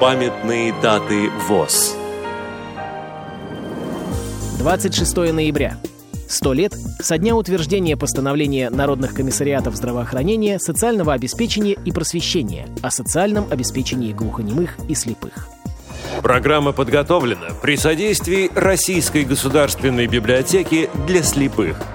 Памятные даты ВОЗ 26 ноября. Сто лет со дня утверждения постановления Народных комиссариатов здравоохранения, социального обеспечения и просвещения о социальном обеспечении глухонемых и слепых. Программа подготовлена при содействии Российской государственной библиотеки для слепых –